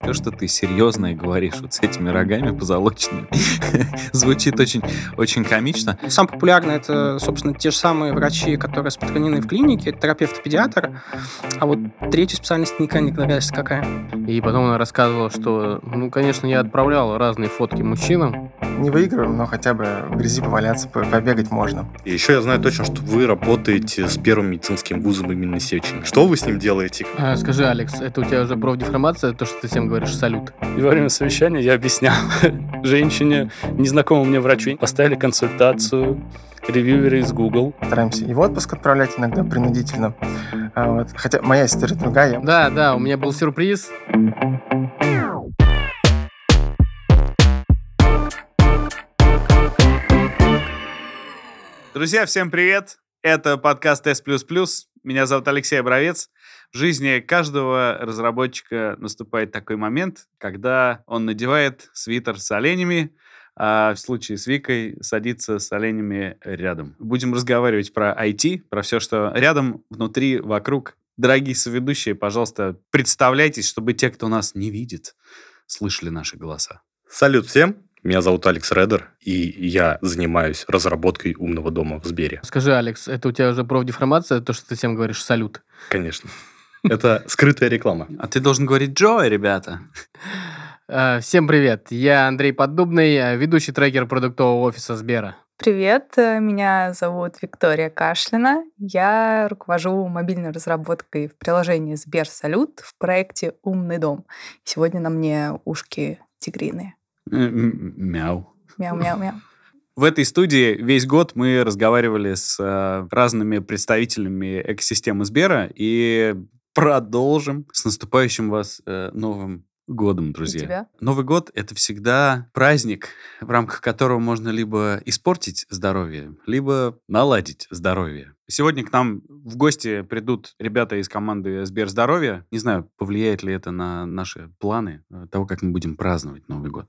То, что ты серьезное говоришь вот с этими рогами позолоченными, звучит очень, очень комично. Самое популярное это, собственно, те же самые врачи, которые распространены в клинике, терапевт-педиатр, а вот третью специальность никогда не догадаешься, какая. И потом она рассказывала, что, ну, конечно, я отправлял разные фотки мужчинам. Не выигрываем, но хотя бы в грязи поваляться, побегать можно. И еще я знаю точно, что вы работаете с первым медицинским вузом имени Сечени. Что вы с ним делаете? А, скажи, Алекс, это у тебя уже профдеформация, то, что ты всем говоришь салют? И во время совещания я объяснял женщине, незнакомому мне врачу, поставили консультацию, ревьюеры из Google. Стараемся и в отпуск отправлять иногда принудительно. А вот. Хотя моя история другая. Да, да, у меня был сюрприз. Друзья, всем привет! Это подкаст S++. Меня зовут Алексей Обровец. В жизни каждого разработчика наступает такой момент, когда он надевает свитер с оленями, а в случае с Викой садится с оленями рядом. Будем разговаривать про IT, про все, что рядом, внутри, вокруг. Дорогие соведущие, пожалуйста, представляйтесь, чтобы те, кто нас не видит, слышали наши голоса. Салют всем! Меня зовут Алекс Редер, и я занимаюсь разработкой умного дома в Сбере. Скажи, Алекс, это у тебя уже профдеформация, то, что ты всем говоришь салют? Конечно. Это скрытая реклама. А ты должен говорить Джо, ребята. Э, Всем привет, я Андрей Поддубный, э, ведущий трекер продуктового офиса Сбера. Привет, э, меня зовут Виктория Кашлина. Я руковожу мобильной разработкой в приложении Сбер Салют в проекте «Умный дом». Сегодня на мне ушки тигриные. Мяу. Мяу-мяу-мяу. В этой студии весь год мы разговаривали с разными представителями экосистемы Сбера и продолжим с наступающим вас э, новым годом, друзья. тебя. Новый год — это всегда праздник, в рамках которого можно либо испортить здоровье, либо наладить здоровье. Сегодня к нам в гости придут ребята из команды Сбер Здоровья. Не знаю, повлияет ли это на наши планы э, того, как мы будем праздновать Новый год.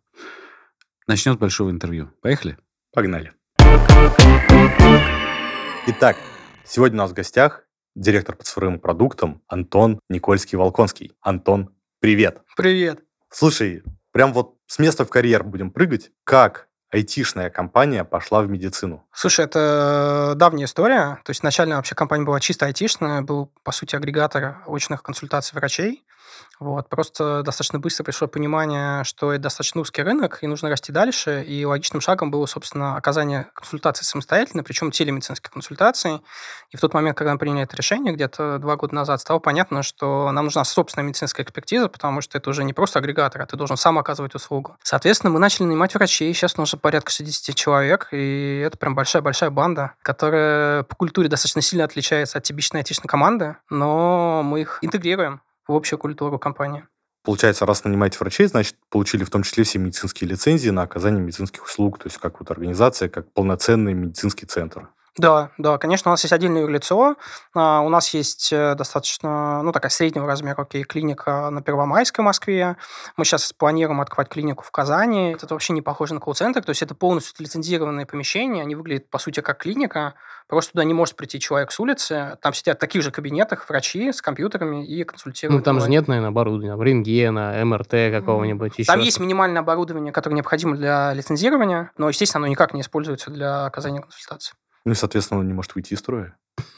Начнем с большого интервью. Поехали? Погнали. Итак, сегодня у нас в гостях директор по цифровым продуктам Антон Никольский-Волконский. Антон, привет. Привет. Слушай, прям вот с места в карьер будем прыгать. Как айтишная компания пошла в медицину? Слушай, это давняя история. То есть изначально вообще компания была чисто айтишная, был, по сути, агрегатор очных консультаций врачей. Вот. Просто достаточно быстро пришло понимание, что это достаточно узкий рынок, и нужно расти дальше. И логичным шагом было, собственно, оказание консультаций самостоятельно, причем телемедицинских консультаций. И в тот момент, когда мы приняли это решение, где-то два года назад, стало понятно, что нам нужна собственная медицинская экспертиза, потому что это уже не просто агрегатор, а ты должен сам оказывать услугу. Соответственно, мы начали нанимать врачей, сейчас уже порядка 60 человек, и это прям большая-большая банда, которая по культуре достаточно сильно отличается от типичной айтишной команды, но мы их интегрируем в общую культуру компании. Получается, раз нанимаете врачей, значит, получили в том числе все медицинские лицензии на оказание медицинских услуг, то есть как вот организация, как полноценный медицинский центр. Да, да, конечно, у нас есть отдельное юрлицо, а, у нас есть э, достаточно, ну, такая среднего размера, окей, клиника на Первомайской в Москве, мы сейчас планируем открывать клинику в Казани, это вообще не похоже на колл-центр, то есть это полностью лицензированные помещения, они выглядят, по сути, как клиника, просто туда не может прийти человек с улицы, там сидят в таких же кабинетах врачи с компьютерами и консультируют. Ну, там же нет, наверное, оборудования, рентгена, МРТ какого-нибудь. еще Там есть минимальное оборудование, которое необходимо для лицензирования, но, естественно, оно никак не используется для оказания консультации. Ну и, соответственно, он не может выйти из строя.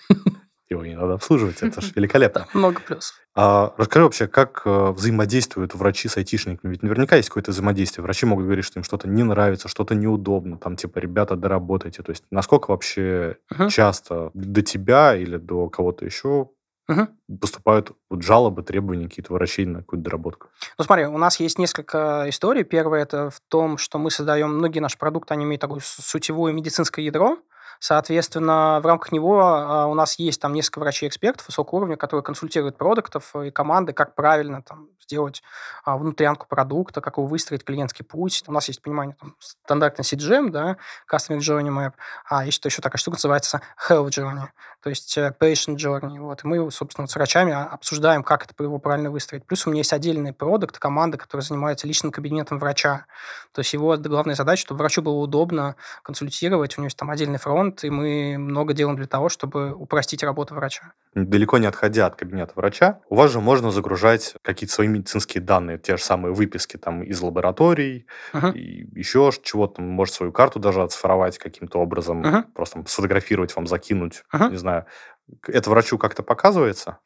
Его не надо обслуживать, это же великолепно. Много плюсов. А расскажи вообще, как э, взаимодействуют врачи с айтишниками? Ведь наверняка есть какое-то взаимодействие. Врачи могут говорить, что им что-то не нравится, что-то неудобно, там типа, ребята, доработайте. То есть насколько вообще Мгм. часто до тебя или до кого-то еще Мгм. поступают вот жалобы, требования какие-то врачей на какую-то доработку? Ну, смотри, у нас есть несколько историй. Первое это в том, что мы создаем, многие наши продукты, они имеют такое сутевое медицинское ядро. Соответственно, в рамках него а, у нас есть там несколько врачей-экспертов высокого уровня, которые консультируют продуктов и команды, как правильно там сделать а, внутрянку продукта, как его выстроить, клиентский путь. У нас есть понимание там, стандартный CGM, да, Customer Journey Map, а есть еще такая штука, называется Health Journey, то есть э, Patient Journey. Вот. И мы, собственно, с врачами а, обсуждаем, как это его правильно выстроить. Плюс у меня есть отдельный продукт, команда, которая занимается личным кабинетом врача. То есть его главная задача, чтобы врачу было удобно консультировать, у него есть там отдельный фронт, инструмент, и мы много делаем для того, чтобы упростить работу врача. Далеко не отходя от кабинета врача, у вас же можно загружать какие-то свои медицинские данные, те же самые выписки там из лабораторий, Мгм. и еще чего-то, может, свою карту даже оцифровать каким-то образом, Мгм. просто сфотографировать вам, закинуть, Мгм. не знаю. Это врачу как-то показывается?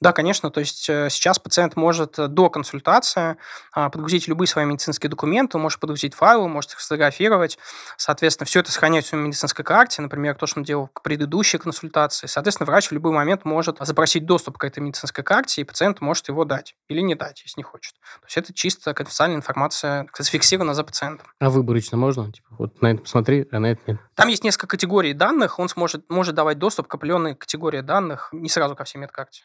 Да, конечно. То есть э, сейчас пациент может э, до консультации а, подгрузить любые свои медицинские документы, может подгрузить файлы, может их сфотографировать. Соответственно, все это сохраняется в медицинской карте, например, то, что он делал к предыдущей консультации. Соответственно, врач в любой момент может запросить доступ к этой медицинской карте, и пациент может его дать или не дать, если не хочет. То есть это чисто конфиденциальная информация, зафиксирована за пациентом. А выборочно можно? Типа, вот на это посмотри, а на это нет. Там есть несколько категорий данных, он сможет, может давать доступ к определенной категории данных, не сразу ко всей медкарте.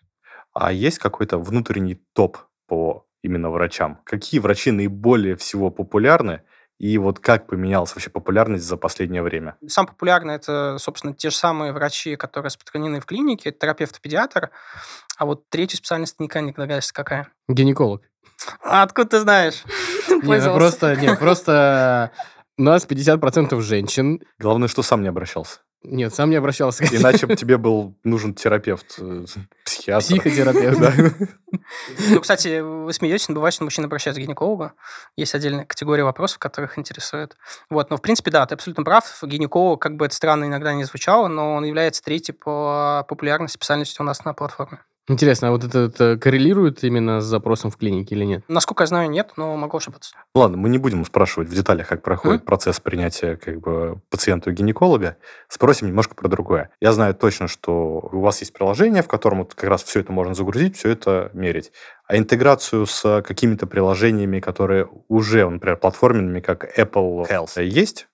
А есть какой-то внутренний топ по именно врачам? Какие врачи наиболее всего популярны? И вот как поменялась вообще популярность за последнее время? Самый популярный это, собственно, те же самые врачи, которые распространены в клинике, это терапевт и педиатр. А вот третью специальность никогда не догадаешься, какая. Гинеколог. А откуда ты знаешь? Не, ну просто, не, просто у нас 50% женщин. Главное, что сам не обращался. Нет, сам не обращался. Иначе бы тебе был нужен терапевт, э, психиатр. Психотерапевт, Да. Ну, кстати, вы смеетесь, но бывает, что мужчина обращается к гинекологу. Есть отдельная категория вопросов, которых интересует. Вот, но, в принципе, да, ты абсолютно прав. Гинеколог, как бы это странно иногда не звучало, но он является третьей по популярности специальностью у нас на платформе. Интересно, а вот это, это коррелирует именно с запросом в клинике или нет? Насколько я знаю, нет, но могу ошибаться. Ладно, мы не будем спрашивать в деталях, как проходит Мгм. процесс принятия как бы пациента у гинеколога. Спросим немножко про другое. Я знаю точно, что у вас есть приложение, в котором вот как раз все это можно загрузить, все это мерить. А интеграцию с какими-то приложениями, которые уже, например, платформенными, как Apple Health, есть?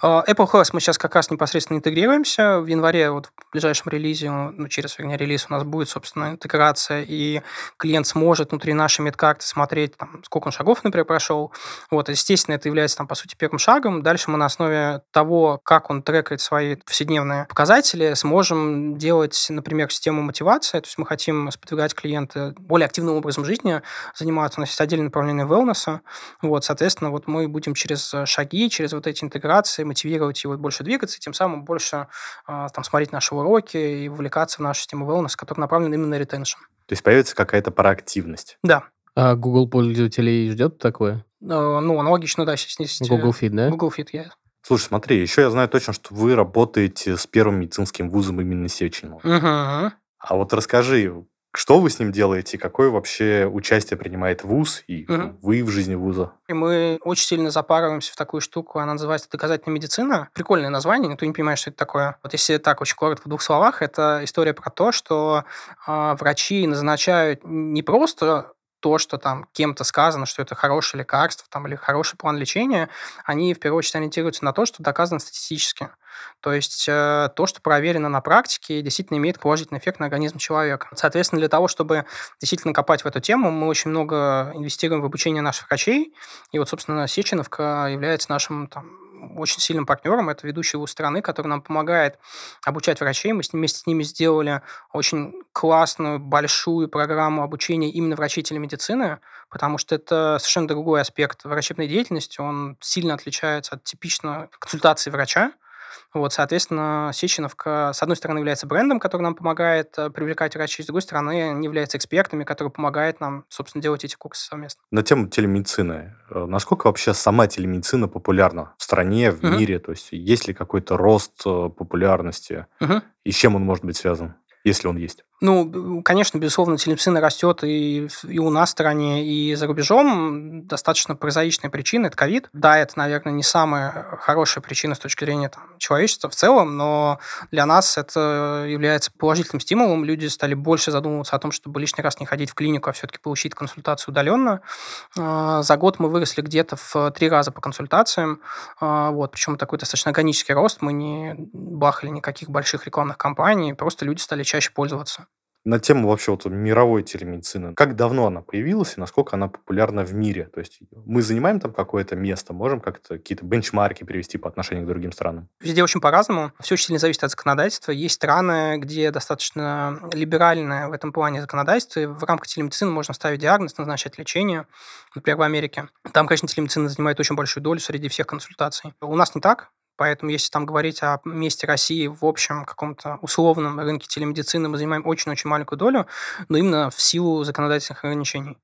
А, Apple Health мы сейчас как раз непосредственно интегрируемся. В январе, вот в ближайшем релизе, ну, через, вернее, релиз у нас будет, собственно, интеграция, и клиент сможет внутри нашей медкарты смотреть, там, сколько он шагов, например, прошел. Вот, естественно, это является, там, по сути, первым шагом. Дальше мы на основе того, как он трекает свои повседневные показатели, сможем делать, например, систему мотивации. То есть мы хотим сподвигать клиента более активным образом жизни заниматься. У нас есть отдельное направление wellness. Вот, соответственно, вот мы будем через шаги, через вот эти интеграции мотивировать его больше двигаться, и тем самым больше а, там смотреть наши уроки и вовлекаться в нашу систему wellness, которая направлена именно на ретеншн. То есть появится какая-то проактивность. Да. А Google пользователей ждет такое? Э, Ну, аналогично, да, сейчас есть... э, Google Fit, да? Google Fit, я. Слушай, смотри, еще я знаю точно, что вы работаете с первым медицинским вузом имени Сеченева. Мгм. А вот расскажи, что вы с ним делаете, какое вообще участие принимает вуз и Мгм. вы в жизни вуза? И мы очень сильно запарываемся в такую штуку, она называется доказательная медицина. Прикольное название, никто не понимает, что это такое. Вот если так очень коротко в двух словах, это история про то, что а, врачи назначают не просто то, что там кем-то сказано, что это хорошее лекарство там, или хороший план лечения, они в первую очередь ориентируются на то, что доказано статистически. То есть э, то, что проверено на практике, действительно имеет положительный эффект на организм человека. Соответственно, для того, чтобы действительно копать в эту тему, мы очень много инвестируем в обучение наших врачей. И вот, собственно, Сеченовка является нашим там, очень сильным партнером. Это ведущий вуз страны, который нам помогает обучать врачей. Мы вместе с ними сделали очень классную, большую программу обучения именно врачей телемедицины, потому что это совершенно другой аспект врачебной деятельности. Он сильно отличается от типичной консультации врача. Вот, соответственно, Сеченовка, с одной стороны, является брендом, который нам помогает э, привлекать врачей, с другой стороны, они являются экспертами, которые помогают нам, собственно, делать эти курсы совместно. На тему телемедицины. э, Насколько вообще сама телемедицина популярна в стране, в Мгм. мире? То есть есть ли какой-то рост э, популярности? Мгм. И с чем он может быть связан, если он есть? Ну, конечно, безусловно, телемедицина растет и, и у нас в стране, и за рубежом. Достаточно прозаичная причина – это ковид. Да, это, наверное, не самая хорошая причина с точки зрения там, человечества в целом, но для нас это является положительным стимулом. Люди стали больше задумываться о том, чтобы лишний раз не ходить в клинику, а все-таки получить консультацию удаленно. А, За год мы выросли где-то в три раза по консультациям. А, Вот, причем такой достаточно органический рост. Мы не бахали никаких больших рекламных кампаний, просто люди стали чаще пользоваться. На тему вообще вот мировой телемедицины. Как давно она появилась и насколько она популярна в мире? То есть мы занимаем там какое-то место, можем как-то какие-то бенчмарки привести по отношению к другим странам? Везде очень по-разному. Все очень сильно зависит от законодательства. Есть страны, где достаточно либеральное в этом плане законодательство. и в рамках телемедицины можно ставить диагноз, назначать лечение. Например, в Америке. Там, конечно, телемедицина занимает очень большую долю среди всех консультаций. У нас не так. Поэтому если там говорить о месте России в общем каком-то условном рынке телемедицины, мы занимаем очень-очень маленькую долю, но именно в силу законодательных ограничений.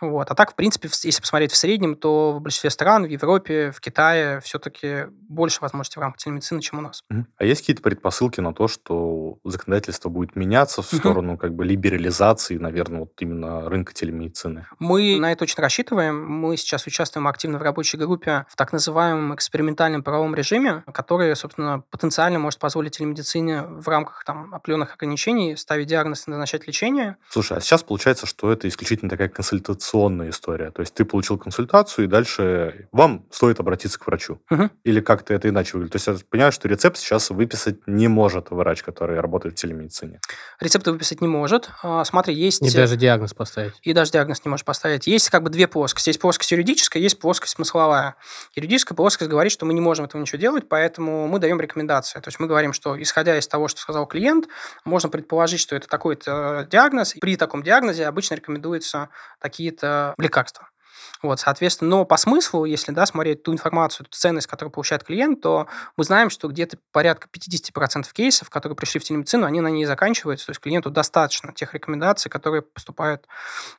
Вот. А так, в принципе, если посмотреть в среднем, то в большинстве стран, в Европе, в Китае все-таки больше возможностей в рамках телемедицины, чем у нас. А есть какие-то предпосылки на то, что законодательство будет меняться в сторону как бы либерализации, наверное, вот именно рынка телемедицины? Мы на это очень рассчитываем. Мы сейчас участвуем активно в рабочей группе в так называемом экспериментальном правовом режиме, который, собственно, потенциально может позволить телемедицине в рамках там, определенных ограничений ставить диагноз и назначать лечение. Слушай, а сейчас получается, что это исключительно такая консультационная история. То есть ты получил консультацию, и дальше вам стоит обратиться к врачу. Мгм. Или как-то это иначе выглядит. То есть я понимаю, что рецепт сейчас выписать не может врач, который работает в телемедицине. Рецепты выписать не может. А, Смотри, есть... И даже диагноз поставить. и даже диагноз не можешь поставить. Есть как бы две плоскости. Есть плоскость юридическая, есть плоскость смысловая. Юридическая плоскость говорит, что мы не можем этого ничего делать, поэтому мы даем рекомендации. То есть мы говорим, что исходя из того, что сказал клиент, можно предположить, что это такой-то диагноз. При таком диагнозе обычно рекомендуются такие-то лекарства. Вот, соответственно, но по смыслу, если да, смотреть ту информацию, ту ценность, которую получает клиент, то мы знаем, что где-то порядка 50% кейсов, которые пришли в телемедицину, они на ней заканчиваются. То есть клиенту достаточно тех рекомендаций, которые поступают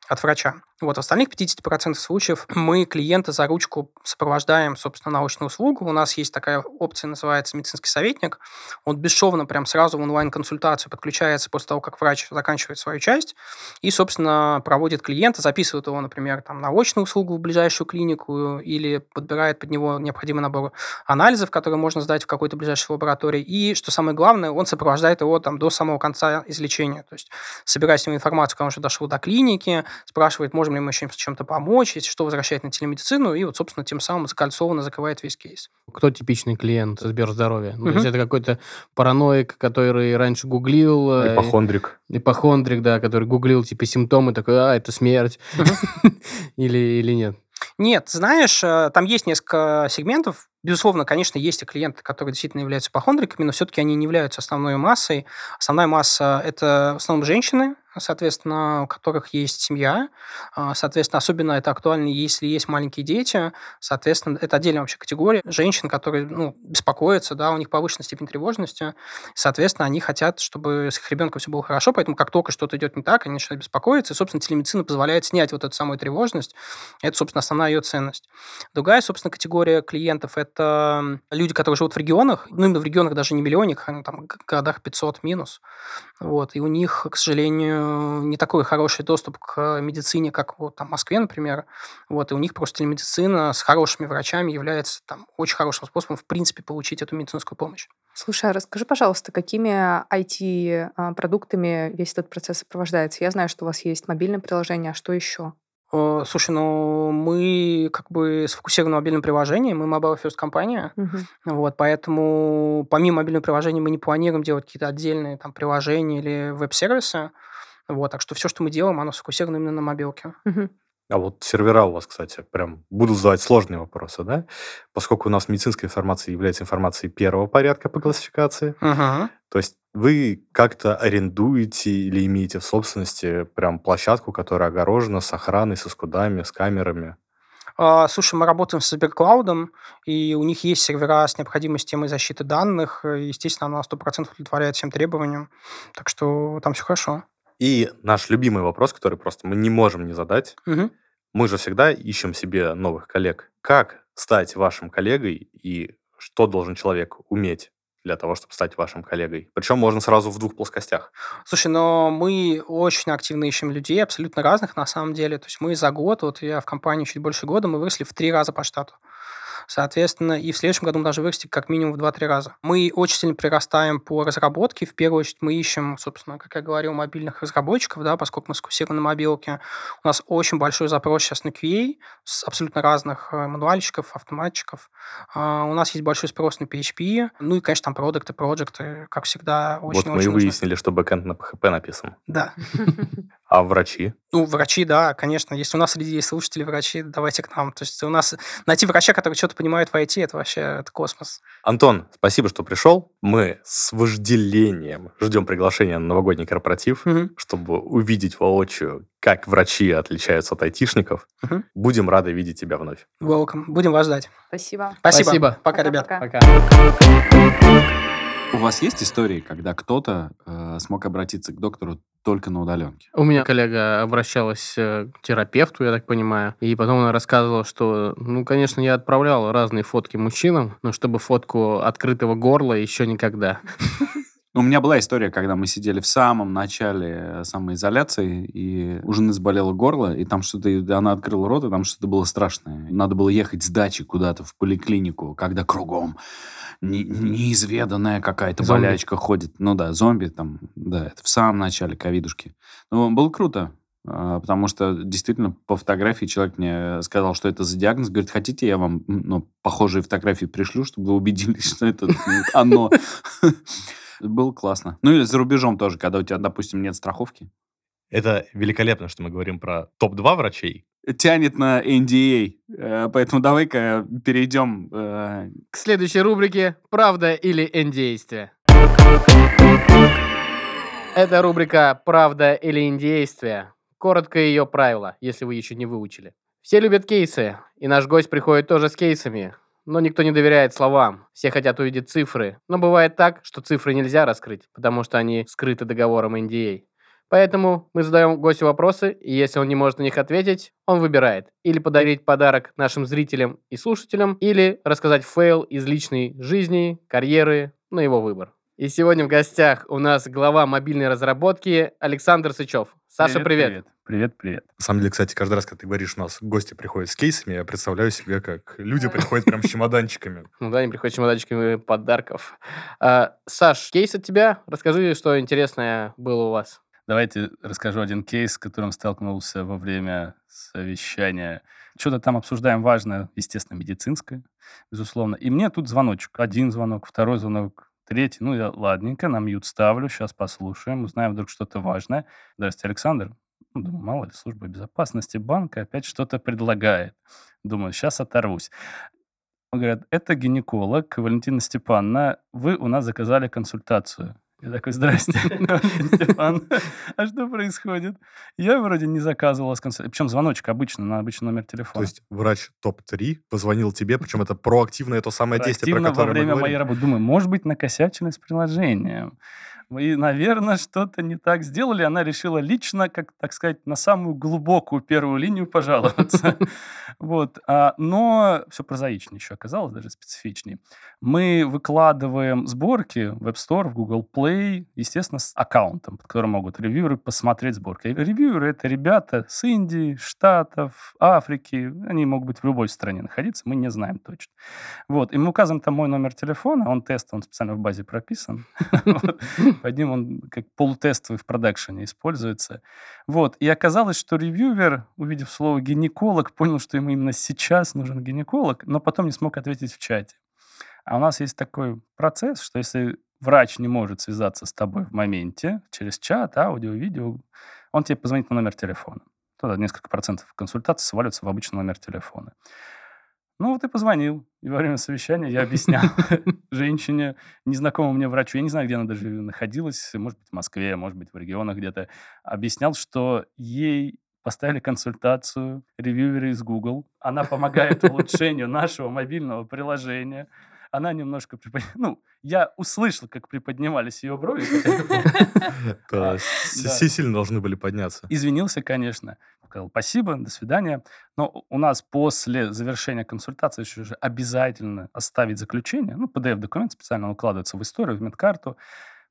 от врача. Вот в остальных 50% случаев мы клиента за ручку сопровождаем, собственно, научную услугу. У нас есть такая опция, называется медицинский советник. Он бесшовно прям сразу в онлайн-консультацию подключается после того, как врач заканчивает свою часть и, собственно, проводит клиента, записывает его, например, там, на очную услугу в ближайшую клинику или подбирает под него необходимый набор анализов, которые можно сдать в какой-то ближайшей лаборатории. И, что самое главное, он сопровождает его там до самого конца излечения. То есть собирает с него информацию, когда он уже дошел до клиники, спрашивает, можем ли мы еще чем-то помочь, если что, возвращает на телемедицину, и вот, собственно, тем самым закольцованно закрывает весь кейс. Кто типичный клиент Сберздоровья? Ну, то Мгм. есть это какой-то параноик, который раньше гуглил... э, Ипохондрик. Ипохондрик, да, который гуглил типа симптомы, такой, а, это смерть. Или, или нет? Нет, знаешь, э, там есть несколько сегментов. Безусловно, конечно, есть и клиенты, которые действительно являются ипохондриками, но все-таки они не являются основной массой. Основная масса – это в основном женщины, соответственно, у которых есть семья. А, Соответственно, особенно это актуально, если есть маленькие дети. Соответственно, это отдельная вообще категория женщин, которые ну, беспокоятся, да, у них повышенная степень тревожности. Соответственно, они хотят, чтобы с их ребенком все было хорошо, поэтому как только что-то идет не так, они начинают беспокоиться. И, собственно, телемедицина позволяет снять вот эту самую тревожность. Это, собственно, основная ее ценность. Другая, собственно, категория клиентов – это люди, которые живут в регионах, ну, именно в регионах даже не миллионник, а там, в городах 500 минус. Вот, и у них, к сожалению, не такой хороший доступ к медицине, как вот там в Москве, например. Вот, и у них просто телемедицина с хорошими врачами является там очень хорошим способом, в принципе, получить эту медицинскую помощь. Слушай, а расскажи, пожалуйста, какими IT-продуктами весь этот процесс сопровождается? Я знаю, что у вас есть мобильное приложение, а что еще? Э, Слушай, ну мы как бы сфокусированы на мобильном приложении, мы mobile first компания, Мгм. вот, поэтому помимо мобильного приложения мы не планируем делать какие-то отдельные там приложения или веб-сервисы, вот, так что все, что мы делаем, оно сфокусировано именно на мобилке. А вот сервера у вас, кстати, прям буду задавать сложные вопросы, да? Поскольку у нас медицинская информация является информацией первого порядка по классификации, Мгм. то есть вы как-то арендуете или имеете в собственности прям площадку, которая огорожена с охраной, со скудами, с камерами? А, Слушай, мы работаем с Сберклаудом, и у них есть сервера с необходимой системой защиты данных. и, Естественно, она на 100% удовлетворяет всем требованиям. Так что там все хорошо. И наш любимый вопрос, который просто мы не можем не задать. Мгм. Мы же всегда ищем себе новых коллег. Как стать вашим коллегой и что должен человек уметь для того, чтобы стать вашим коллегой? Причем можно сразу в двух плоскостях. Слушай, но мы очень активно ищем людей, абсолютно разных на самом деле. То есть мы за год, вот я в компании чуть больше года, мы выросли в три раза по штату. Соответственно, и в следующем году мы должны вырасти как минимум в 2-3 раза. Мы очень сильно прирастаем по разработке. В первую очередь мы ищем, собственно, как я говорил, мобильных разработчиков, да, поскольку мы сфокусированы на мобилке. У нас очень большой запрос сейчас на QA с абсолютно разных э, мануальщиков, автоматчиков. А, У нас есть большой спрос на PHP. Ну и, конечно, там продукты, проекты, как всегда, очень вот мы и очень нужны. выяснили, что бэкэнд на PHP написан. Да. А врачи? Ну, врачи, да, конечно. Если у нас среди есть слушатели врачи, давайте к нам. То есть у нас найти врача, который что-то понимает в IT, это вообще это космос. Антон, спасибо, что пришел. Мы с вожделением ждем приглашения на новогодний корпоратив, Мгм. чтобы увидеть воочию, как врачи отличаются от айтишников. Мгм. Будем рады видеть тебя вновь. Welcome. Будем вас ждать. Спасибо. Спасибо. Спасибо. Пока, ребят. Пока-пока. Пока. У вас есть истории, когда кто-то э, смог обратиться к доктору только на удаленке? У меня коллега обращалась э, к терапевту, я так понимаю, и потом она рассказывала, что, ну, конечно, я отправлял разные фотки мужчинам, но чтобы фотку открытого горла еще никогда. У меня была история, когда мы сидели в самом начале э, самоизоляции, и у жены заболело горло, и там что-то, она открыла рот, и там что-то было страшное. Надо было ехать с дачи куда-то в поликлинику, когда кругом не- неизведанная какая-то Зомби. болячка ходит. Ну да, зомби там, да, это в самом начале ковидушки. Ну, было круто, а, потому что действительно по фотографии человек мне сказал, что это за диагноз. Говорит, хотите, я вам ну, похожие фотографии пришлю, чтобы вы убедились, что это м, оно. Было классно. Ну или за рубежом тоже, когда у тебя, допустим, нет страховки. Это великолепно, что мы говорим про топ-2 врачей. Тянет на NDA. Э, Поэтому давай-ка перейдем э, К следующей рубрике «Правда или индействие». Это рубрика «Правда или индействие». Коротко ее правила, если вы еще не выучили. Все любят кейсы, и наш гость приходит тоже с кейсами. Но никто не доверяет словам. Все хотят увидеть цифры. Но бывает так, что цифры нельзя раскрыть, потому что они скрыты договором NDA. Поэтому мы задаем гостю вопросы, и если он не может на них ответить, он выбирает или подарить подарок нашим зрителям и слушателям, или рассказать фейл из личной жизни, карьеры, на его выбор. И сегодня в гостях у нас глава мобильной разработки Александр Сычев. Саша, привет. Привет, привет. На самом деле, кстати, каждый раз, когда ты говоришь, у нас гости приходят с кейсами, я представляю себе, как люди приходят прям с чемоданчиками. Ну да, они приходят с чемоданчиками подарков. А, Саш, кейс от тебя. Расскажи, что интересное было у вас. Давайте расскажу один кейс, с которым столкнулся во время совещания. Что-то там обсуждаем важное, естественно, медицинское, безусловно. И мне тут звоночек. Один звонок, второй звонок, третий. Ну, я ладненько, на мьют ставлю, сейчас послушаем, узнаем вдруг что-то важное. Здравствуйте, Александр. Ну, думаю, мало ли, служба безопасности банка опять что-то предлагает. Думаю, сейчас оторвусь. Говорят, это гинеколог Валентина Степановна. Вы у нас заказали консультацию. Я такой, здрасте, Степан. А что происходит? Я вроде не заказывал вас консультацию. Причем звоночек обычно, на обычный номер То телефона. есть врач топ-3 позвонил тебе, причем это проактивное то самое действие, про во которое мы время говорим. моей работы. Думаю, может быть, накосячили с приложением. И, наверное, что-то не так сделали. Она решила лично, как так сказать, на самую глубокую первую линию пожаловаться. Вот. а, Но все прозаичнее еще оказалось, даже специфичнее. Мы выкладываем сборки в App Store, в Google Play, естественно, с аккаунтом, под которым могут ревьюеры посмотреть сборки. Ревьюеры — это ребята с Индии, Штатов, Африки. Они могут быть в любой стране находиться, мы не знаем точно. Вот. И мы указываем там мой номер телефона, он тест, он специально в базе прописан. Вот. Под ним он как полутестовый в продакшене используется. Вот. И оказалось, что ревьювер, увидев слово гинеколог, понял, что ему именно сейчас нужен гинеколог, но потом не смог ответить в чате. А у нас есть такой процесс, что если врач не может связаться с тобой в моменте, через чат, аудио, видео, он тебе позвонит на номер телефона. Туда несколько процентов консультаций сваливаются в обычный номер телефона. Ну, вот и позвонил. И во время совещания я объяснял женщине, незнакомому мне врачу, я не знаю, где она даже находилась, может быть, в Москве, может быть, в регионах где-то, объяснял, что ей поставили консультацию ревьюеры из Google. Она помогает улучшению нашего мобильного приложения. Она немножко... припод- Ну, я услышал, как приподнимались ее брови. А, сильно должны были подняться. Извинился, конечно. Сказал, спасибо, до свидания. Но у нас после завершения консультации еще же обязательно оставить заключение. Ну, PDF-документ специально укладывается в историю, в медкарту.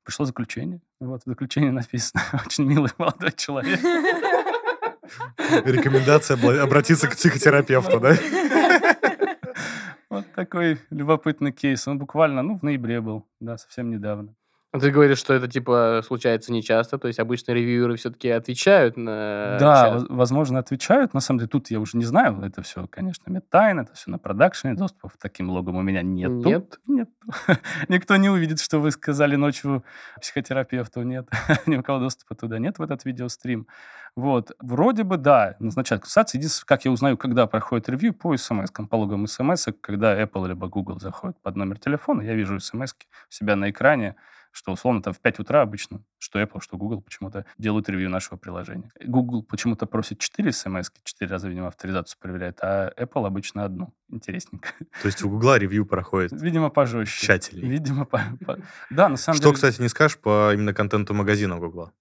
Пришло заключение. Вот, в заключении написано, очень милый молодой человек. Рекомендация обратиться к психотерапевту, да? Вот такой любопытный кейс. Он буквально, ну, в ноябре был, да, совсем недавно. А Ты говоришь, что это типа случается нечасто, то есть обычно ревьюеры все-таки отвечают на Да, чат. воз- возможно, отвечают. На самом деле, тут я уже не знаю. Это все, конечно, медтайн, это все на продакшене. Доступа к таким логам у меня нету. Нет? Нет. Никто не увидит, что вы сказали ночью психотерапевту. Нет. Ни у кого доступа туда нет в этот видеострим. Вот. Вроде бы, да, назначают консультации. Единственное, как я узнаю, когда проходит ревью, по смс по логам смс когда Apple либо Google заходит под номер телефона, я вижу смс у себя на экране, что условно там в 5 утра обычно, что Apple, что Google почему-то делают ревью нашего приложения. Google почему-то просит 4 смс, 4 раза, видимо, авторизацию проверяет, а Apple обычно одну. Интересненько. То есть у Гугла ревью проходит Видимо, пожестче. тщательнее. Видимо, по- по- да, на самом Что, деле... кстати, не скажешь по именно контенту магазина Гугла?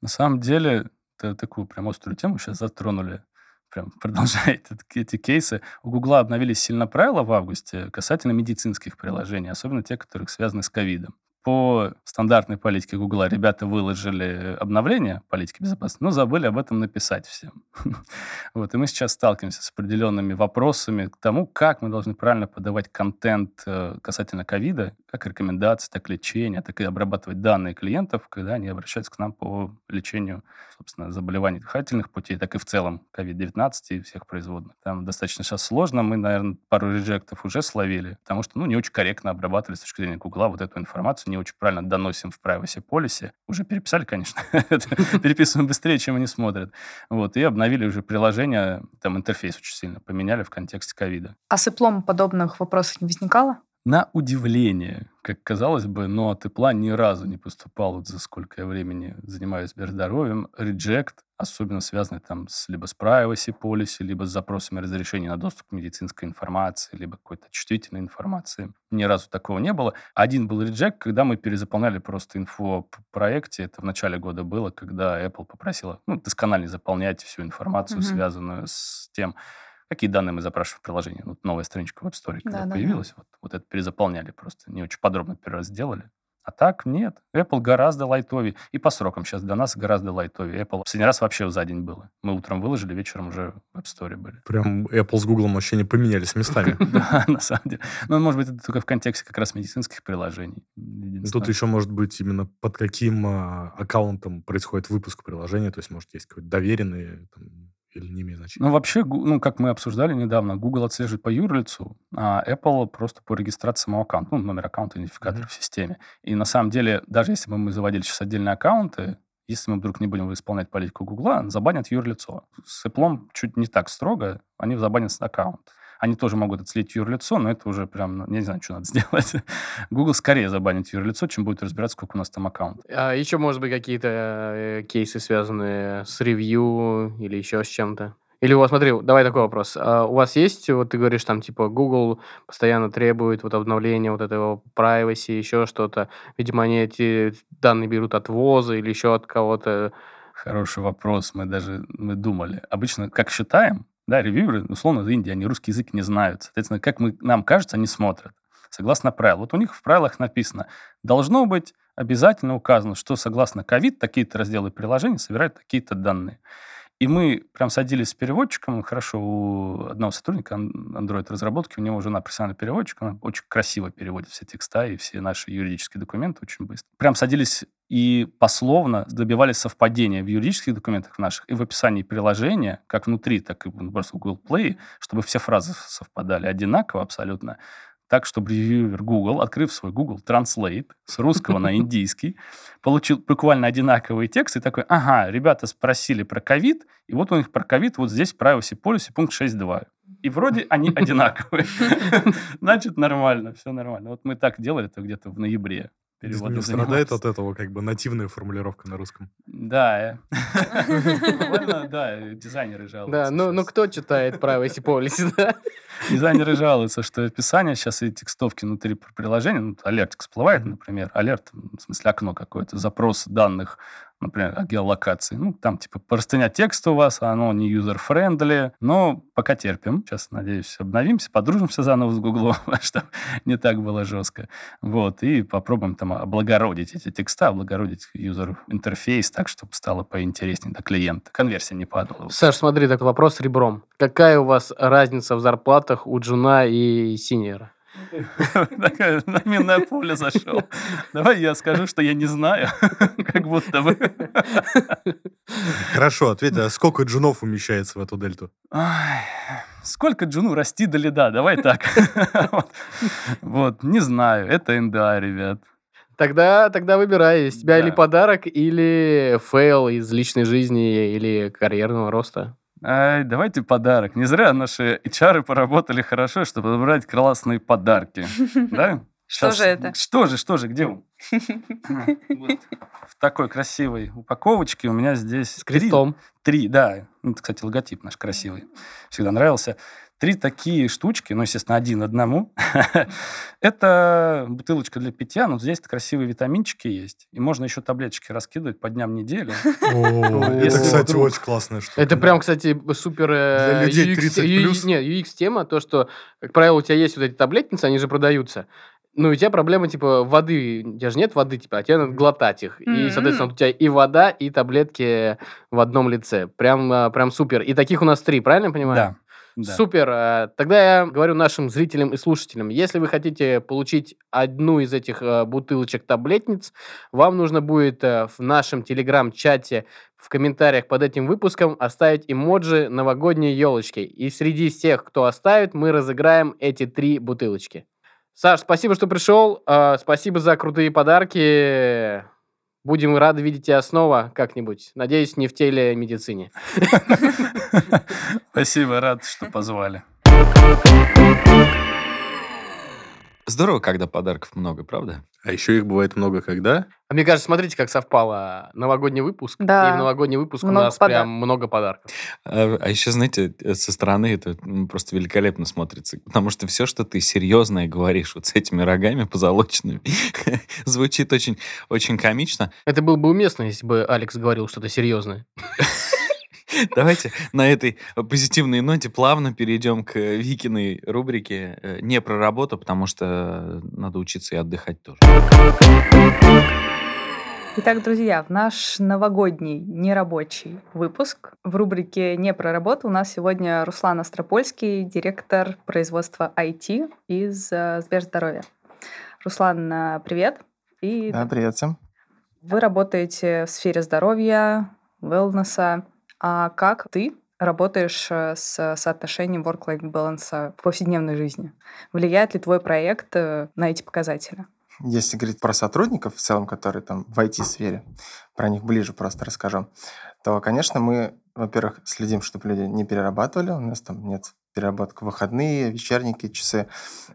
На самом деле, такую прям острую тему сейчас затронули. Прям продолжаете эти кейсы. У Гугла обновились сильно правила в августе касательно медицинских приложений, особенно те, которые связаны с ковидом. По стандартной политике Гугла ребята выложили обновление политики безопасности, но забыли об этом написать всем. Вот, и мы сейчас сталкиваемся с определенными вопросами к тому, как мы должны правильно подавать контент э, касательно ковида, как рекомендации, так лечения, так и обрабатывать данные клиентов, когда они обращаются к нам по лечению, собственно, заболеваний дыхательных путей, так и в целом COVID-19 и всех производных. Там достаточно сейчас сложно. Мы, наверное, пару реджектов уже словили, потому что, ну, не очень корректно обрабатывали с точки зрения Гугла вот эту информацию, не очень правильно доносим в privacy полисе. Уже переписали, конечно. Переписываем быстрее, чем они смотрят. Вот, и обновили уже приложение, там интерфейс очень сильно поменяли в контексте ковида. А с Apple подобных вопросов не возникало? На удивление, как казалось бы, но от Apple ни разу не поступал, вот за сколько я времени занимаюсь сберздоровьем, реджект, особенно связанный там с, либо с privacy policy, либо с запросами разрешения на доступ к медицинской информации, либо какой-то чувствительной информации. Ни разу такого не было. Один был реджект, когда мы перезаполняли просто инфо о проекте. Это в начале года было, когда Apple попросила ну, досконально заполнять всю информацию, Мгм. связанную с тем, какие данные мы запрашиваем в приложении. Вот новая страничка в App Store, когда Да-да-да. появилась, вот, вот это перезаполняли просто. Не очень подробно первый раз сделали. А так нет. Apple гораздо лайтовее. И по срокам сейчас для нас гораздо лайтовее. Apple последний раз вообще за день было. Мы утром выложили, вечером уже в App Store были. Прям Apple с Гуглом вообще не поменялись местами. Да, на самом деле. Ну, может быть, это только в контексте как раз медицинских приложений. Тут еще может быть именно под каким а, аккаунтом происходит выпуск приложения. То есть, может, есть какой-то доверенный или не имеет значения. Ну, вообще, ну, как мы обсуждали недавно, Google отслеживает по юрлицу, а Apple просто по регистрации самого аккаунта, ну, номер аккаунта, идентификатор Мгм. в системе. И на самом деле, даже если бы мы заводили сейчас отдельные аккаунты, если мы вдруг не будем исполнять политику Гугла, забанят юрлицо. С Apple чуть не так строго, они забанят аккаунт. Они тоже могут отследить юрлицо, но это уже прям, ну, я не знаю, что надо сделать. Google скорее забанит юрлицо, чем будет разбираться, сколько у нас там аккаунтов. А еще, может быть, какие-то э, кейсы, связанные с ревью или еще с чем-то? Или у вас, смотри, давай такой вопрос. А у вас есть, вот ты говоришь, там, типа, Google постоянно требует вот обновления вот этого privacy, еще что-то. Видимо, они эти данные берут от ВОЗа или еще от кого-то. Хороший вопрос. Мы даже мы думали. Обычно, как считаем, да, ревьюеры, условно, из Индии, они русский язык не знают. Соответственно, как мы, нам кажется, они смотрят. Согласно правилам. Вот у них в правилах написано, должно быть обязательно указано, что согласно ковид такие-то разделы приложений собирают такие-то данные. И мы прям садились с переводчиком, хорошо, у одного сотрудника Android-разработки, у него жена профессиональный переводчик, она очень красиво переводит все текста и все наши юридические документы очень быстро. Прям садились и пословно добивались совпадения в юридических документах наших и в описании приложения, как внутри, так и просто в Google Play, чтобы все фразы совпадали одинаково абсолютно, так, чтобы ревьюер Google, открыв свой Google Translate с русского на индийский, получил буквально одинаковый текст и такой, ага, ребята спросили про ковид, и вот у них про ковид вот здесь privacy policy пункт 6.2. И вроде они одинаковые. Значит, нормально, все нормально. Вот мы так делали это где-то в ноябре. Не страдает от этого как бы нативная формулировка на русском. Да. Буквально, да, дизайнеры жалуются. Да, ну, ну сейчас. кто читает privacy policy, да? Дизайнеры жалуются, что описание сейчас и текстовки внутри приложения, ну, алертик всплывает, например, алерт, в смысле окно какое-то, запрос данных, например, геолокации. Ну, там типа простыня текста у вас, оно не user-friendly, но пока терпим. Сейчас, надеюсь, обновимся, подружимся заново с Гуглом, чтобы не так было жестко. Вот, и попробуем там облагородить эти текста, облагородить user-интерфейс так, чтобы стало поинтереснее для клиента. Конверсия не падала. Саш, смотри, такой вопрос ребром. Какая у вас разница в зарплатах у джуна и сеньора? На минное поле зашел. Давай я скажу, что я не знаю, как будто бы. Хорошо, ответь, а сколько джунов умещается в эту дельту? Сколько джуну расти до лида? Давай так. Вот. Не знаю, это НДА, ребят. Тогда, тогда выбирай, с тебя или Да. подарок, или фейл из личной жизни, или карьерного роста. Ай, давайте подарок. Не зря наши HR поработали хорошо, чтобы подобрать классные подарки. Да? Что же это? Что же, что же, где он? В такой красивой упаковочке у меня здесь С крестом. Три, да. Ну, Это, кстати, логотип наш красивый. Всегда нравился. Три такие штучки, ну, естественно, один одному. Это бутылочка для питья, но здесь красивые витаминчики есть. И можно еще таблеточки раскидывать по дням недели. Это, кстати, очень классная штука. Это прям, кстати, супер... э, Для людей UX 30 ю- плюс. Не, UX-тема, то, что, как правило, у тебя есть вот эти таблетницы, они же продаются. Ну, и у тебя проблема, типа, воды. У тебя же нет воды, типа, а тебе надо глотать их. И, М. соответственно, у тебя и вода, и таблетки в одном лице. Прям, а, прям супер. И таких у нас три, правильно я понимаю? Да. Да. Супер. Э, Тогда я говорю нашим зрителям и слушателям, если вы хотите получить одну из этих э, бутылочек таблетниц, вам нужно будет э, в нашем телеграм-чате в комментариях под этим выпуском оставить эмоджи новогодней елочки. И среди всех, кто оставит, мы разыграем эти три бутылочки. Саш, спасибо, что пришел. Спасибо за крутые подарки. Будем рады видеть тебя снова как-нибудь. Надеюсь, не в телемедицине. Спасибо, рад, что позвали. Здорово, когда подарков много, правда? А еще их бывает много когда? А мне кажется, смотрите, как совпало новогодний выпуск. Да. И в новогодний выпуск у Много нас подарков. прям много подарков. А, а еще, знаете, э, со стороны это просто великолепно смотрится. Потому что все, что ты серьезное говоришь вот с этими рогами позолоченными, звучит очень, очень комично. Это было бы уместно, если бы Алекс говорил что-то серьезное. Давайте на этой позитивной ноте плавно перейдем к Викиной рубрике э, «Не про работу», потому что надо учиться и отдыхать тоже. Итак, друзья, в наш новогодний нерабочий выпуск в рубрике «Не про работу» у нас сегодня Руслан Остропольский, директор производства IT из э, Сберздоровья. Руслан, э, привет. И Да, привет всем. вы работаете в сфере здоровья, велнеса. А как ты работаешь э, с соотношением work-life balance в повседневной жизни? Влияет ли твой проект э, на эти показатели? Если говорить про сотрудников в целом, которые там в IT-сфере, про них ближе просто расскажу, то, конечно, мы, во-первых, следим, чтобы люди не перерабатывали. У нас там нет переработок в выходные, вечерники, часы.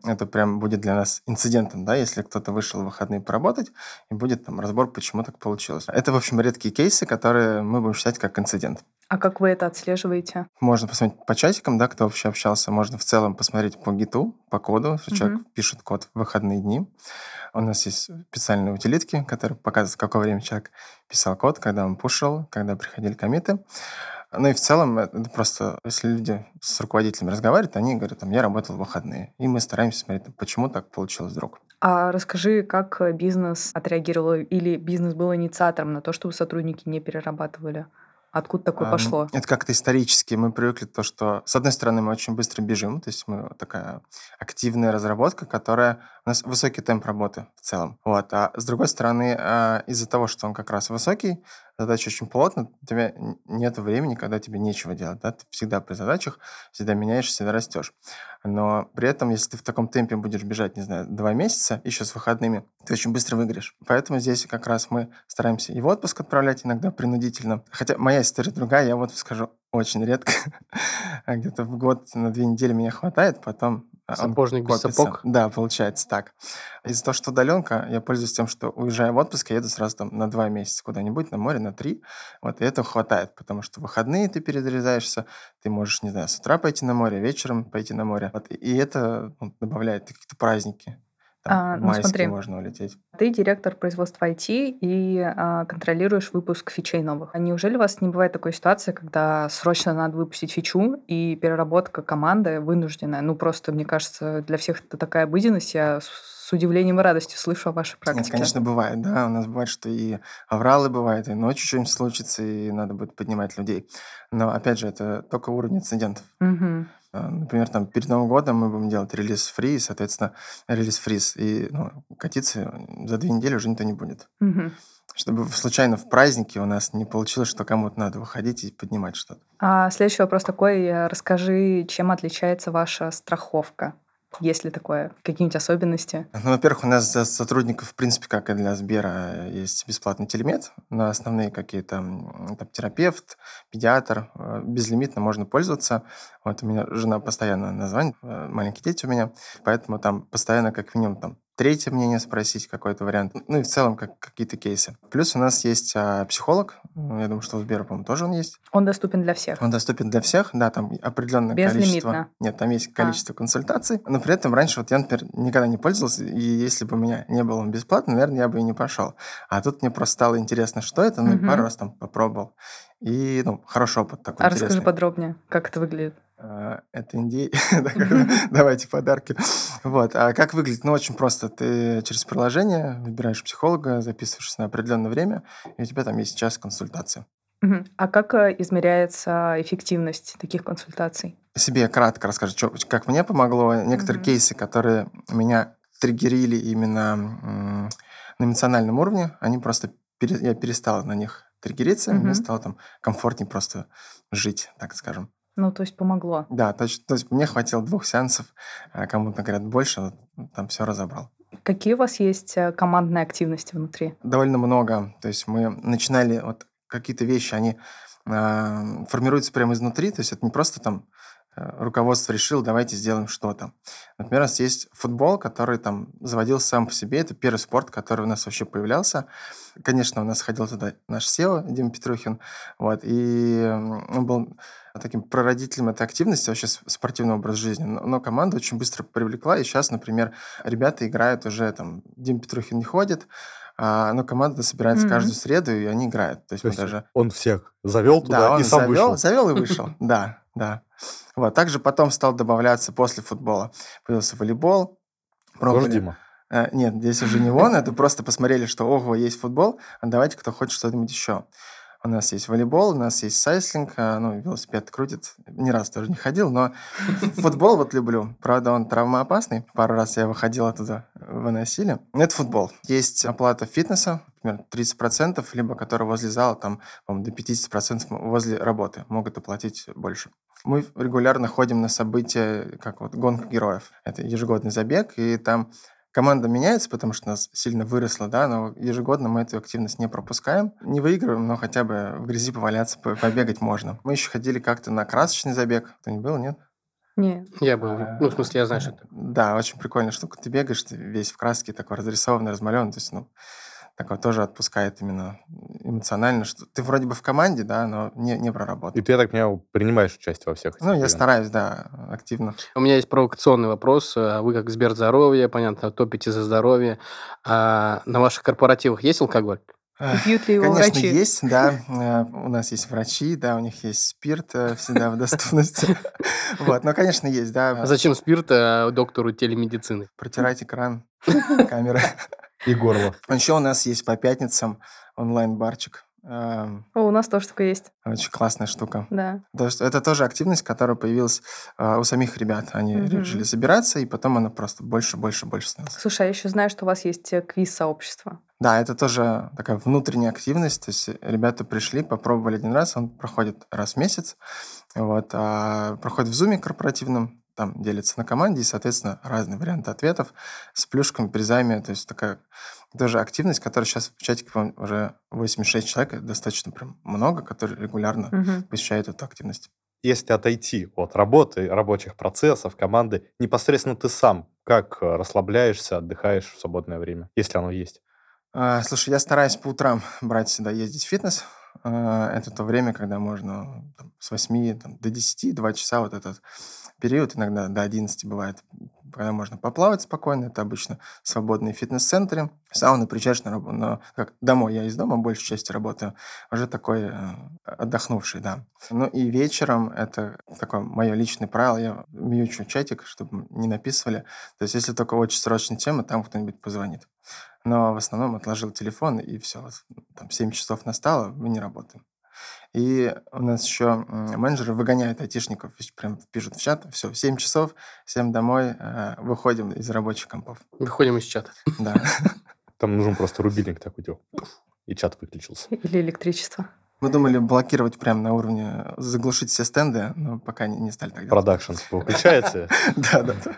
Это прям будет для нас инцидентом, да, если кто-то вышел в выходные поработать, и будет там разбор, почему так получилось. Это, в общем, редкие кейсы, которые мы будем считать как инцидент. А как вы это отслеживаете? Можно посмотреть по чатикам, да, кто вообще общался. Можно в целом посмотреть по гиту, по коду, что человек пишет код в выходные дни. У нас есть специальные утилитки, которые показывают, в какое время человек писал код, когда он пушил, когда приходили комиты. Ну и в целом это просто, если люди с руководителями разговаривают, они говорят, там, я работал в выходные. И мы стараемся смотреть, почему так получилось вдруг. А расскажи, как э, бизнес отреагировал или бизнес был инициатором на то, чтобы сотрудники не перерабатывали? Откуда такое пошло? Это как-то исторически. Мы привыкли то, что, с одной стороны, мы очень быстро бежим, то есть мы такая активная разработка, которая... У нас высокий темп работы в целом. Вот. А с другой стороны, а, из-за того, что он как раз высокий, задача очень плотно, у тебя нет времени, когда тебе нечего делать. Да? Ты всегда при задачах, всегда меняешься, всегда растешь. Но при этом, если ты в таком темпе будешь бежать, не знаю, два месяца, еще с выходными, ты очень быстро выиграешь. Поэтому здесь как раз мы стараемся и в отпуск отправлять иногда принудительно. Хотя моя история другая, я вот скажу очень редко. А Где-то в год на две недели меня хватает, потом Сапожник без копится. сапог. Да, получается так. Из-за того, что удаленка, я пользуюсь тем, что уезжая в отпуск, я еду сразу там на два месяца куда-нибудь, на море, на три. Вот, и этого хватает, потому что в выходные ты перезаряжаешься, ты можешь, не знаю, с утра пойти на море, вечером пойти на море. Вот, и- и это ну, добавляет какие-то праздники. А, ну, смотри. можно улететь. Ты директор производства IT и а, контролируешь выпуск фичей новых. А неужели у вас не бывает такой ситуации, когда срочно надо выпустить фичу, и переработка команды вынужденная? Ну, просто, мне кажется, для всех это такая обыденность. Я с удивлением и радостью слышу о вашей Нет, практике. конечно, бывает, да. У нас бывает, что и авралы бывают, и ночью что-нибудь случится, и надо будет поднимать людей. Но, опять же, это только уровень инцидентов. Мгм. А, Например, там перед Новым годом мы будем делать релиз фри, соответственно, релиз фриз. И ну, катиться за две недели уже никто не будет. Мгм. Чтобы случайно в празднике у нас не получилось, что кому-то надо выходить и поднимать что-то. А следующий вопрос такой. э, Расскажи, чем отличается ваша страховка? Есть ли такое? Какие-нибудь особенности? Ну, во-первых, у нас за сотрудников, в принципе, как и для Сбера, есть бесплатный телемет на основные какие-то там, терапевт, педиатр. э, Безлимитно можно пользоваться. Вот у меня жена постоянно названит, э, маленькие дети у меня, поэтому там постоянно как минимум там третье мнение спросить, какой-то вариант. Ну и в целом как, какие-то кейсы. Плюс у нас есть а, психолог. Я думаю, что у Сбера, по-моему, тоже он есть. Он доступен для всех. Он доступен для всех, да, там определенное количество. Безлимитно. Нет, там есть А. количество консультаций, но при этом раньше вот я, например, никогда не пользовался, и если бы у меня не было он бесплатно, наверное, я бы и не пошел. А тут мне просто стало интересно, что это, ну и Мгм. пару раз там попробовал. И, ну, хороший опыт такой А расскажи интересный. подробнее, как это выглядит. А, Это индей. Давайте подарки. Вот. А как выглядит? Ну, очень просто. Ты через приложение выбираешь психолога, записываешься на определенное время, и у тебя там есть час консультации. А как э, измеряется эффективность таких консультаций? себе кратко расскажу, чё- как мне помогло. Некоторые Мгм. кейсы, которые меня триггерили именно на эмоциональном уровне, они просто... пере- я перестал на них триггериться, и мне стало там комфортнее просто жить, так скажем. Ну, то есть помогло. Да, точ- то есть мне хватило двух сеансов, а кому-то говорят больше, вот там все разобрал. Какие у вас есть э, командные активности внутри? довольно много. То есть мы начинали вот какие-то вещи, они а, формируются прямо изнутри. То есть это не просто там э, руководство решило, давайте сделаем что-то. Например, у нас есть футбол, который там заводился сам по себе. Это первый спорт, который у нас вообще появлялся. Конечно, у нас ходил туда наш SEO Дима Петрухин. Вот, и он был таким прародителем этой активности, вообще спортивного образа жизни. Но, но команда очень быстро привлекла, и сейчас, например, ребята играют уже, там, Дим Петрухин не ходит, а, но команда собирается Мгм. каждую среду, и они играют. То есть То есть даже... он всех завел туда Да, он и сам завел, вышел. завел и вышел. Да, да. Вот. Также потом стал добавляться после футбола. Появился волейбол. Тоже Пробовали. Дима. Э, Нет, здесь уже не он, это просто посмотрели, что ого, есть футбол, а давайте кто хочет что-нибудь еще. У нас есть волейбол, у нас есть сайслинг, а, ну, велосипед крутит. Ни раз тоже не ходил, но футбол вот люблю. Правда, он травмоопасный. Пару раз я выходил оттуда, выносили. Но Это футбол. Есть оплата фитнеса, например, 30%, либо которая возле зала, там, до 50% возле работы. Могут оплатить больше. Мы регулярно ходим на события, как вот гонка героев. Это ежегодный забег, и там команда меняется, потому что у нас сильно выросла, да, но ежегодно мы эту активность не пропускаем. Не выигрываем, но хотя бы в грязи поваляться, по- побегать можно. Мы еще ходили как-то на красочный забег. Кто-нибудь был, нет? Не. Я был. Ну, в смысле, я знаю, что это. Да, очень прикольная штука. Ты бегаешь, ты весь в краске, такой разрисованный, размалеванный. То есть, ну, такое тоже отпускает именно эмоционально, что ты вроде бы в команде, да, но не, не проработал. И ты, я так понимаю, принимаешь участие во всех этих Ну, я ивентах? стараюсь, да, активно. У меня есть провокационный вопрос. А Вы как Сберздоровье, понятно, топите за здоровье. А на ваших корпоративах есть алкоголь? Пьют ли его Конечно, врачи? есть, да. Э, У нас есть врачи, да, у них есть спирт э, всегда в доступности. Вот, но, конечно, есть, А да. зачем спирт а, доктору телемедицины? Протирать экран, камера. И горло. Еще у нас есть по пятницам онлайн-барчик. Эм, О, у нас тоже такое есть. Очень классная штука. Да. То есть это тоже активность, которая появилась а, у самих ребят. Они Мгм. решили собираться, и потом она просто больше, больше, больше становится. Слушай, а я еще знаю, что у вас есть э, квиз-сообщество. Да, это тоже такая внутренняя активность. То есть ребята пришли, попробовали один раз, он проходит раз в месяц. Вот, а проходит в зуме корпоративном, там делится на команде, и, соответственно, разные варианты ответов с плюшками, призами. То есть такая тоже активность, которая сейчас в чатике по-моему, уже 86 человек, это достаточно прям много, которые регулярно Мгм. посещают эту активность. Если отойти от работы, рабочих процессов, команды, непосредственно ты сам как э, расслабляешься, отдыхаешь в свободное время, если оно есть? А, Слушай, я стараюсь по утрам брать сюда, ездить в фитнес. А, Это то время, когда можно там, с 8 там, до 10, 2 часа вот этот период, иногда до 11 бывает, когда можно поплавать спокойно. Это обычно свободные фитнес-центры. Сауны приезжаешь на но как домой, я из дома большей части работаю, уже такой э, отдохнувший, да. Ну и вечером, это такое мое личное правило, я мьючу чатик, чтобы не написывали. То есть если только очень срочная тема, там кто-нибудь позвонит. Но в основном отложил телефон, и все, там 7 часов настало, мы не работаем. И у нас еще менеджеры выгоняют айтишников, прям пишут в чат, все, в 7 часов, всем домой, э, выходим из рабочих компов. Выходим из чата. Да. Там нужен просто рубильник такой, типа, и чат выключился. Или электричество. Мы думали блокировать прямо на уровне, заглушить все стенды, но пока не, не стали так делать. Продакшн выключается, Да, да, да.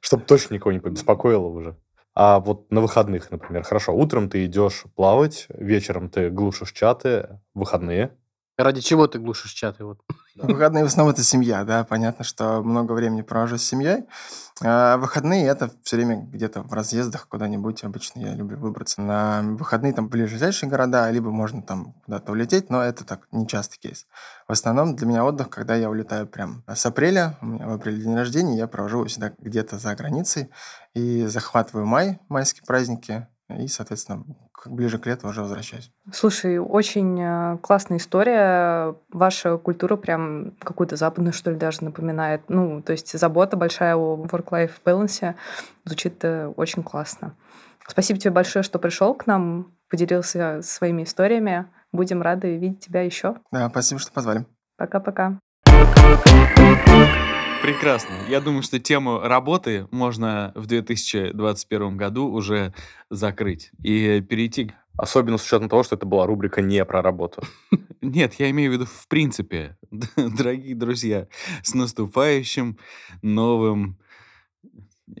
чтобы точно никого не побеспокоило уже. А вот на выходных, например, хорошо, утром ты идешь плавать, вечером ты глушишь чаты, выходные. Ради чего ты глушишь чаты? Вот. Выходные в основном это семья, да, понятно, что много времени провожу с семьей. А выходные это все время где-то в разъездах куда-нибудь. Обычно я люблю выбраться на выходные там ближайшие города, либо можно там куда-то улететь, но это так не частый кейс. В основном для меня отдых, когда я улетаю прям с апреля, у меня в апреле день рождения, я провожу всегда где-то за границей и захватываю май, майские праздники, и, соответственно, ближе к лету уже возвращаюсь. Слушай, очень э, классная история. Ваша культура прям какую-то западную, что ли, даже напоминает. Ну, то есть забота большая о work-life balance звучит э, очень классно. Спасибо тебе большое, что пришел к нам, поделился своими историями. Будем рады видеть тебя еще. Да, спасибо, что позвали. Пока-пока. Прекрасно. Я думаю, что тему работы можно в 2021 году уже закрыть и перейти... Особенно с учетом того, что это была рубрика не про работу. Нет, я имею в виду в принципе, дорогие друзья, с наступающим новым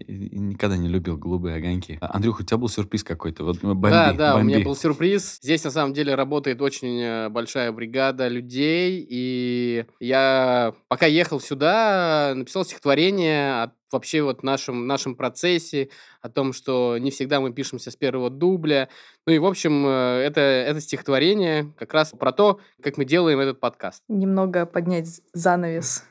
никогда не любил голубые огоньки. А, Андрюха, у тебя был сюрприз какой-то. Вот ну, бомби, да, да, бомби. у меня был сюрприз. Здесь на самом деле работает очень э, большая бригада людей, и я пока ехал сюда, написал стихотворение о вообще вот нашем, нашем процессе, о том, что не всегда мы пишемся с первого дубля. Ну и, в общем, э, это, это стихотворение как раз про то, как мы делаем этот подкаст. Немного поднять занавес.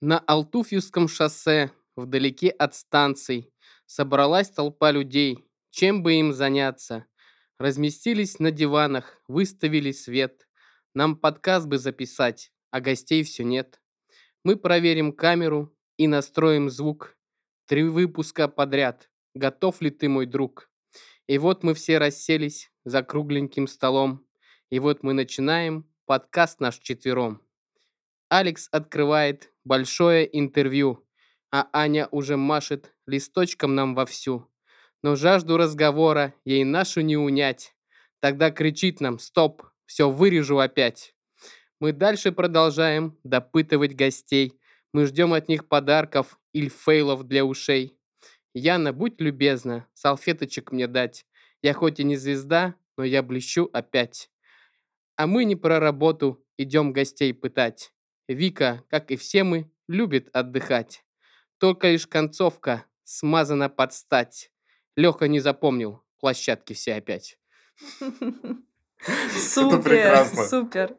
На Алтуфьевском шоссе Вдалеке от станций собралась толпа людей. Чем бы им заняться? Разместились на диванах, выставили свет. Нам подкаст бы записать, а гостей все нет. Мы проверим камеру и настроим звук. Три выпуска подряд. Готов ли ты, мой друг? И вот мы все расселись за кругленьким столом. И вот мы начинаем подкаст наш четвером. Алекс открывает большое интервью а Аня уже машет листочком нам вовсю. Но жажду разговора ей нашу не унять. Тогда кричит нам «Стоп! Все вырежу опять!» Мы дальше продолжаем допытывать гостей. Мы ждем от них подарков или фейлов для ушей. Яна, будь любезна, салфеточек мне дать. Я хоть и не звезда, но я блещу опять. А мы не про работу, идем гостей пытать. Вика, как и все мы, любит отдыхать. Только лишь концовка смазана под стать. Леха не запомнил площадки все опять. Супер, супер.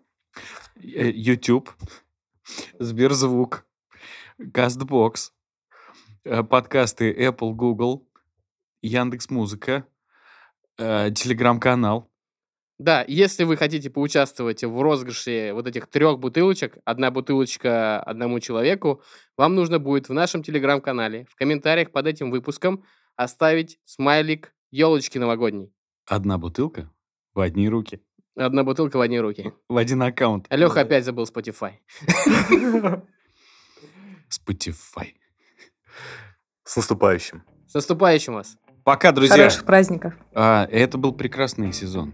Э, YouTube, Сберзвук, Кастбокс, э, подкасты Apple, Google, Яндекс Музыка, э, Телеграм-канал. Да, если вы хотите поучаствовать в розыгрыше вот этих трех бутылочек, одна бутылочка одному человеку, вам нужно будет в нашем телеграм-канале в комментариях под этим выпуском оставить смайлик елочки новогодней. Одна бутылка в одни руки, Одна бутылка в одни руки. в один аккаунт. Леха опять забыл Spotify. Spotify. С наступающим. С наступающим вас! Пока, друзья. Хороших праздников. А, это был прекрасный сезон.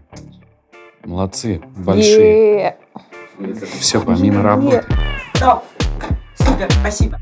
Молодцы, большие. Yeah. Все помимо работы. Yeah. Супер, спасибо.